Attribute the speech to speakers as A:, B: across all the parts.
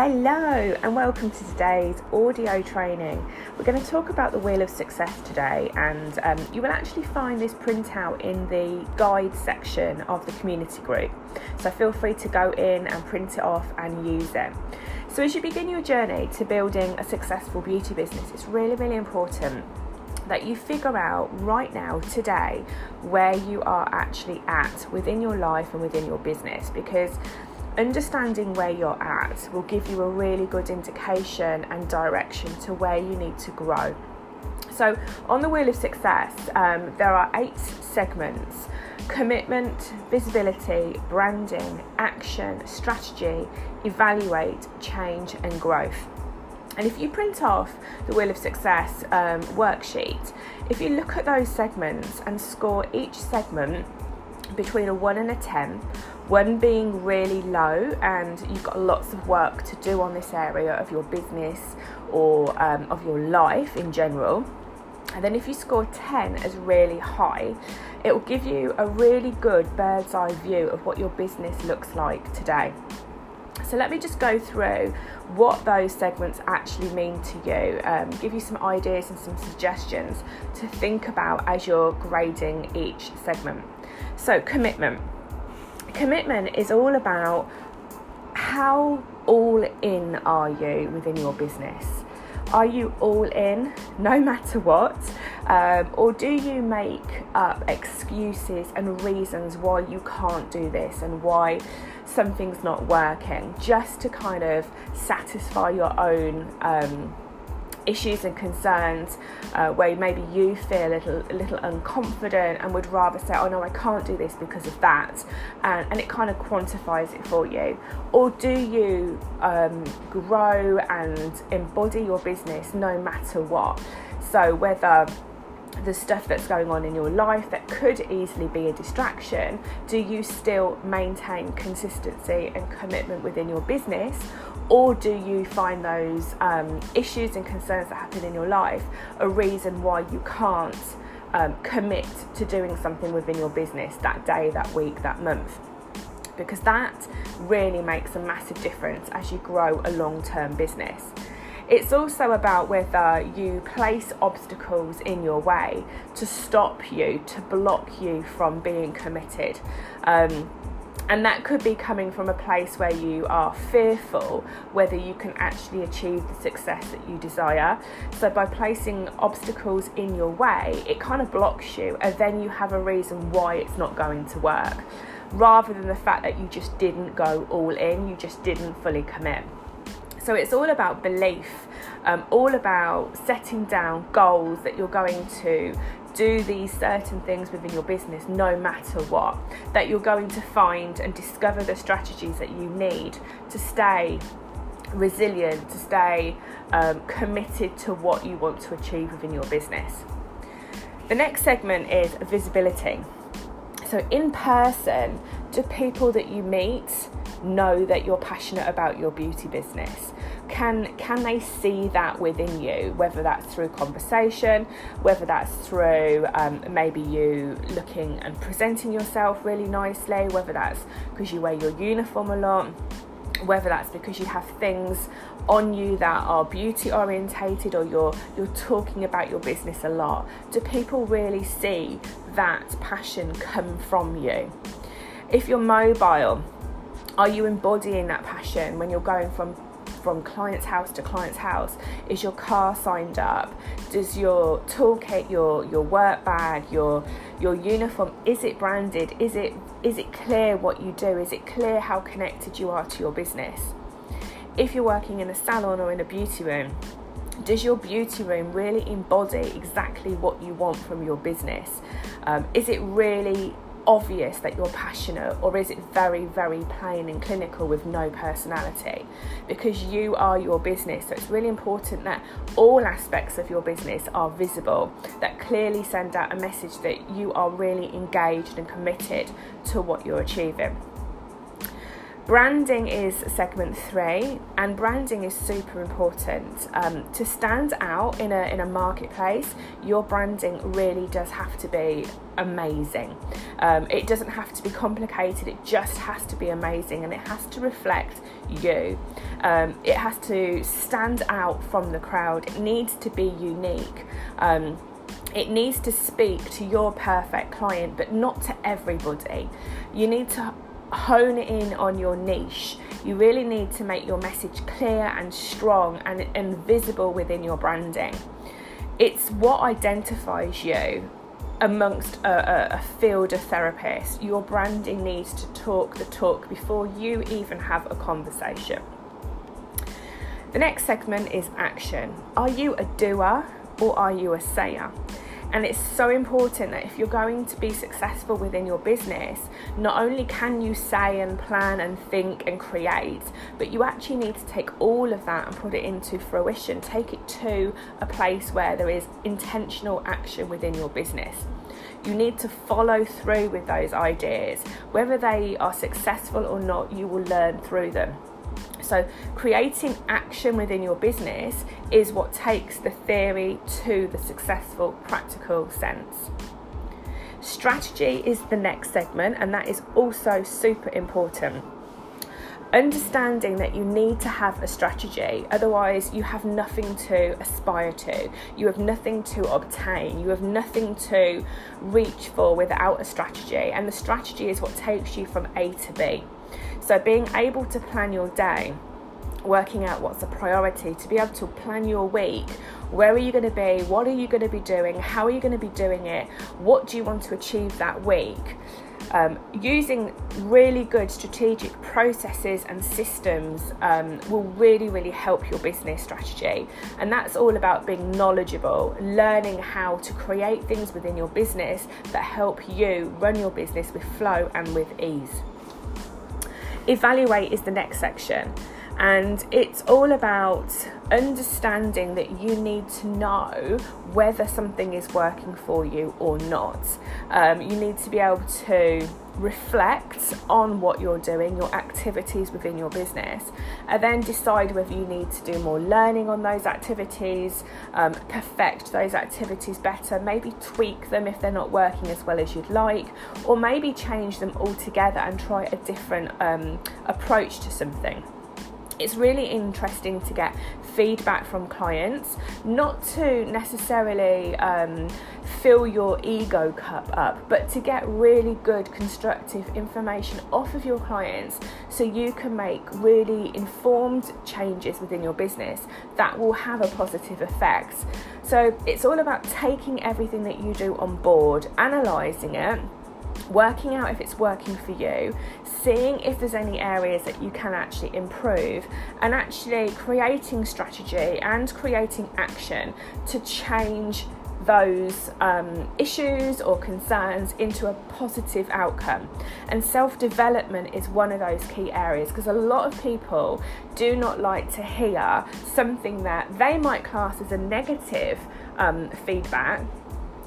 A: Hello, and welcome to today's audio training. We're going to talk about the Wheel of Success today, and um, you will actually find this printout in the guide section of the community group. So feel free to go in and print it off and use it. So, as you begin your journey to building a successful beauty business, it's really, really important that you figure out right now, today, where you are actually at within your life and within your business because understanding where you're at will give you a really good indication and direction to where you need to grow. So, on the Wheel of Success, um, there are eight segments commitment, visibility, branding, action, strategy, evaluate, change, and growth. And if you print off the Wheel of Success um, worksheet, if you look at those segments and score each segment between a 1 and a 10, one being really low and you've got lots of work to do on this area of your business or um, of your life in general. And then if you score 10 as really high, it will give you a really good bird's eye view of what your business looks like today. So let me just go through what those segments actually mean to you, um, give you some ideas and some suggestions to think about as you're grading each segment. So, commitment. Commitment is all about how all in are you within your business? Are you all in no matter what? Um, or do you make up excuses and reasons why you can't do this and why something's not working just to kind of satisfy your own? Um, issues and concerns uh, where maybe you feel a little, a little unconfident and would rather say, oh no, I can't do this because of that, and, and it kind of quantifies it for you? Or do you um, grow and embody your business no matter what? So, whether the stuff that's going on in your life that could easily be a distraction, do you still maintain consistency and commitment within your business? Or do you find those um, issues and concerns that happen in your life a reason why you can't um, commit to doing something within your business that day, that week, that month? Because that really makes a massive difference as you grow a long term business. It's also about whether you place obstacles in your way to stop you, to block you from being committed. Um, and that could be coming from a place where you are fearful whether you can actually achieve the success that you desire. So, by placing obstacles in your way, it kind of blocks you, and then you have a reason why it's not going to work rather than the fact that you just didn't go all in, you just didn't fully commit. So it's all about belief, um, all about setting down goals that you're going to do these certain things within your business no matter what. That you're going to find and discover the strategies that you need to stay resilient, to stay um, committed to what you want to achieve within your business. The next segment is visibility. So, in person, do people that you meet know that you're passionate about your beauty business? Can can they see that within you? Whether that's through conversation, whether that's through um, maybe you looking and presenting yourself really nicely, whether that's because you wear your uniform a lot, whether that's because you have things on you that are beauty orientated or you're you're talking about your business a lot do people really see that passion come from you? If you're mobile are you embodying that passion when you're going from from client's house to client's house? Is your car signed up? Does your toolkit, your your work bag, your your uniform, is it branded? Is it is it clear what you do? Is it clear how connected you are to your business? If you're working in a salon or in a beauty room, does your beauty room really embody exactly what you want from your business? Um, is it really obvious that you're passionate or is it very very plain and clinical with no personality? Because you are your business so it's really important that all aspects of your business are visible that clearly send out a message that you are really engaged and committed to what you're achieving Branding is segment three, and branding is super important. Um, to stand out in a, in a marketplace, your branding really does have to be amazing. Um, it doesn't have to be complicated, it just has to be amazing and it has to reflect you. Um, it has to stand out from the crowd, it needs to be unique. Um, it needs to speak to your perfect client, but not to everybody. You need to hone in on your niche. You really need to make your message clear and strong and, and visible within your branding. It's what identifies you amongst a, a, field of therapists. Your branding needs to talk the talk before you even have a conversation. The next segment is action. Are you a doer or are you a sayer? And it's so important that if you're going to be successful within your business, not only can you say and plan and think and create, but you actually need to take all of that and put it into fruition. Take it to a place where there is intentional action within your business. You need to follow through with those ideas. Whether they are successful or not, you will learn through them. So, creating action within your business is what takes the theory to the successful practical sense. Strategy is the next segment, and that is also super important. Understanding that you need to have a strategy, otherwise, you have nothing to aspire to, you have nothing to obtain, you have nothing to reach for without a strategy, and the strategy is what takes you from A to B. So, being able to plan your day, working out what's a priority, to be able to plan your week. Where are you going to be? What are you going to be doing? How are you going to be doing it? What do you want to achieve that week? Um, using really good strategic processes and systems um, will really, really help your business strategy. And that's all about being knowledgeable, learning how to create things within your business that help you run your business with flow and with ease. Evaluate is the next section, and it's all about understanding that you need to know whether something is working for you or not. Um, you need to be able to reflect on what you're doing, your activities within your business, and then decide whether you need to do more learning on those activities, um, perfect those activities better, maybe tweak them if they're not working as well as you'd like, or maybe change them altogether and try a different um, approach to something it's really interesting to get feedback from clients, not to necessarily um, fill your ego cup up, but to get really good constructive information off of your clients so you can make really informed changes within your business that will have a positive effect. So it's all about taking everything that you do on board, analysing it working out if it's working for you, seeing if there's any areas that you can actually improve, and actually creating strategy and creating action to change those um, issues or concerns into a positive outcome. And self development is one of those key areas because a lot of people do not like to hear something that they might class as a negative um, feedback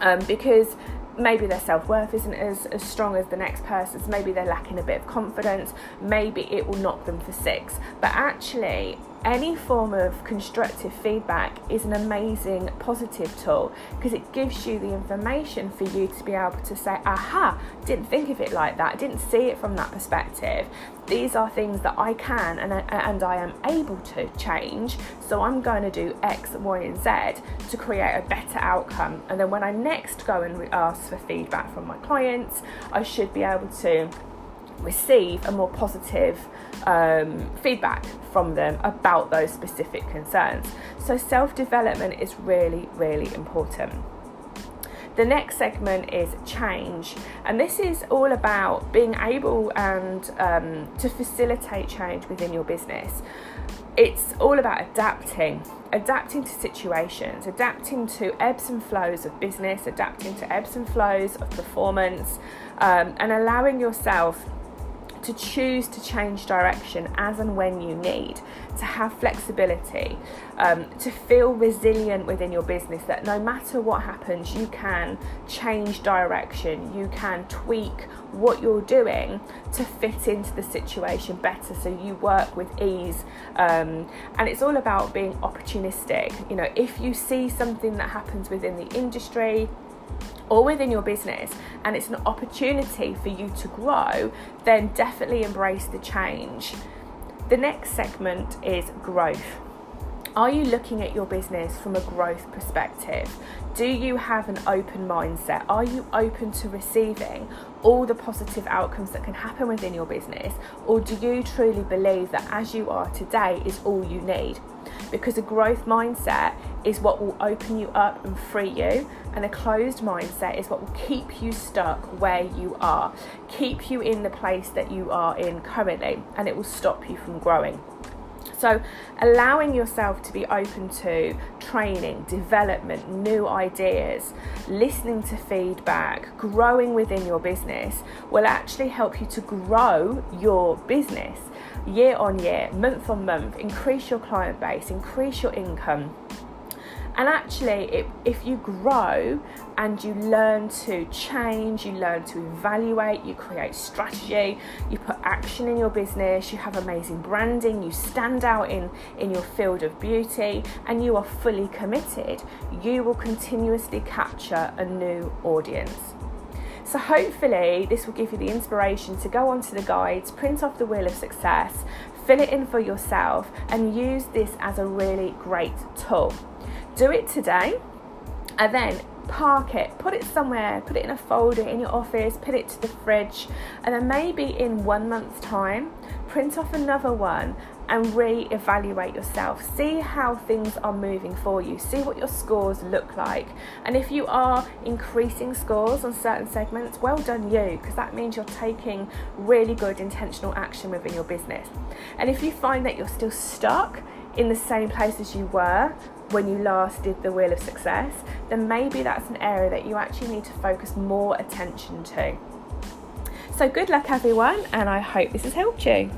A: um, because maybe their self worth isn't as, as strong as the next person's, maybe they're lacking a bit of confidence, maybe it will knock them for six. But actually, any form of constructive feedback is an amazing positive tool because it gives you the information for you to be able to say, aha, didn't think of it like that, didn't see it from that perspective. These are things that I can and I, and I am able to change. So I'm going to do X, Y, and Z to create a better outcome. And then when I next go and ask for feedback from my clients, I should be able to receive a more positive um, feedback from them about those specific concerns. So, self development is really, really important. The next segment is change, and this is all about being able and um, to facilitate change within your business. It's all about adapting, adapting to situations, adapting to ebbs and flows of business, adapting to ebbs and flows of performance, um, and allowing yourself to choose to change direction as and when you need, to have flexibility, um, to feel resilient within your business that no matter what happens, you can change direction, you can tweak what you're doing to fit into the situation better so you work with ease. Um, and it's all about being opportunistic. You know, if you see something that happens within the industry, or within your business and it's an opportunity for you to grow, then definitely embrace the change. The next segment is growth. Are you looking at your business from a growth perspective? Do you have an open mindset? Are you open to receiving all the positive outcomes that can happen within your business? Or do you truly believe that as you are today is all you need? Because a growth mindset is what will open you up and free you, and a closed mindset is what will keep you stuck where you are, keep you in the place that you are in currently, and it will stop you from growing. So, allowing yourself to be open to training, development, new ideas, listening to feedback, growing within your business will actually help you to grow your business year on year, month on month, increase your client base, increase your income and actually, it, if you grow and you learn to change, you learn to evaluate, you create strategy, you put action in your business, you have amazing branding, you stand out in, in your field of beauty, and you are fully committed, you will continuously capture a new audience. So, hopefully, this will give you the inspiration to go onto the guides, print off the Wheel of Success, fill it in for yourself, and use this as a really great tool do it today and then park it, put it somewhere, put it in a folder in your office, put it to the fridge, and then maybe in one month's time, print off another one and re evaluate yourself. See how things are moving for you, see what your scores look like. And if you are increasing scores on certain segments, well done you, because that means you're taking really good intentional action within your business. And if you find that you're still stuck, in the same place as you were when you last did the Wheel of Success, then maybe that's an area that you actually need to focus more attention to. So, good luck, everyone, and I hope this has helped you.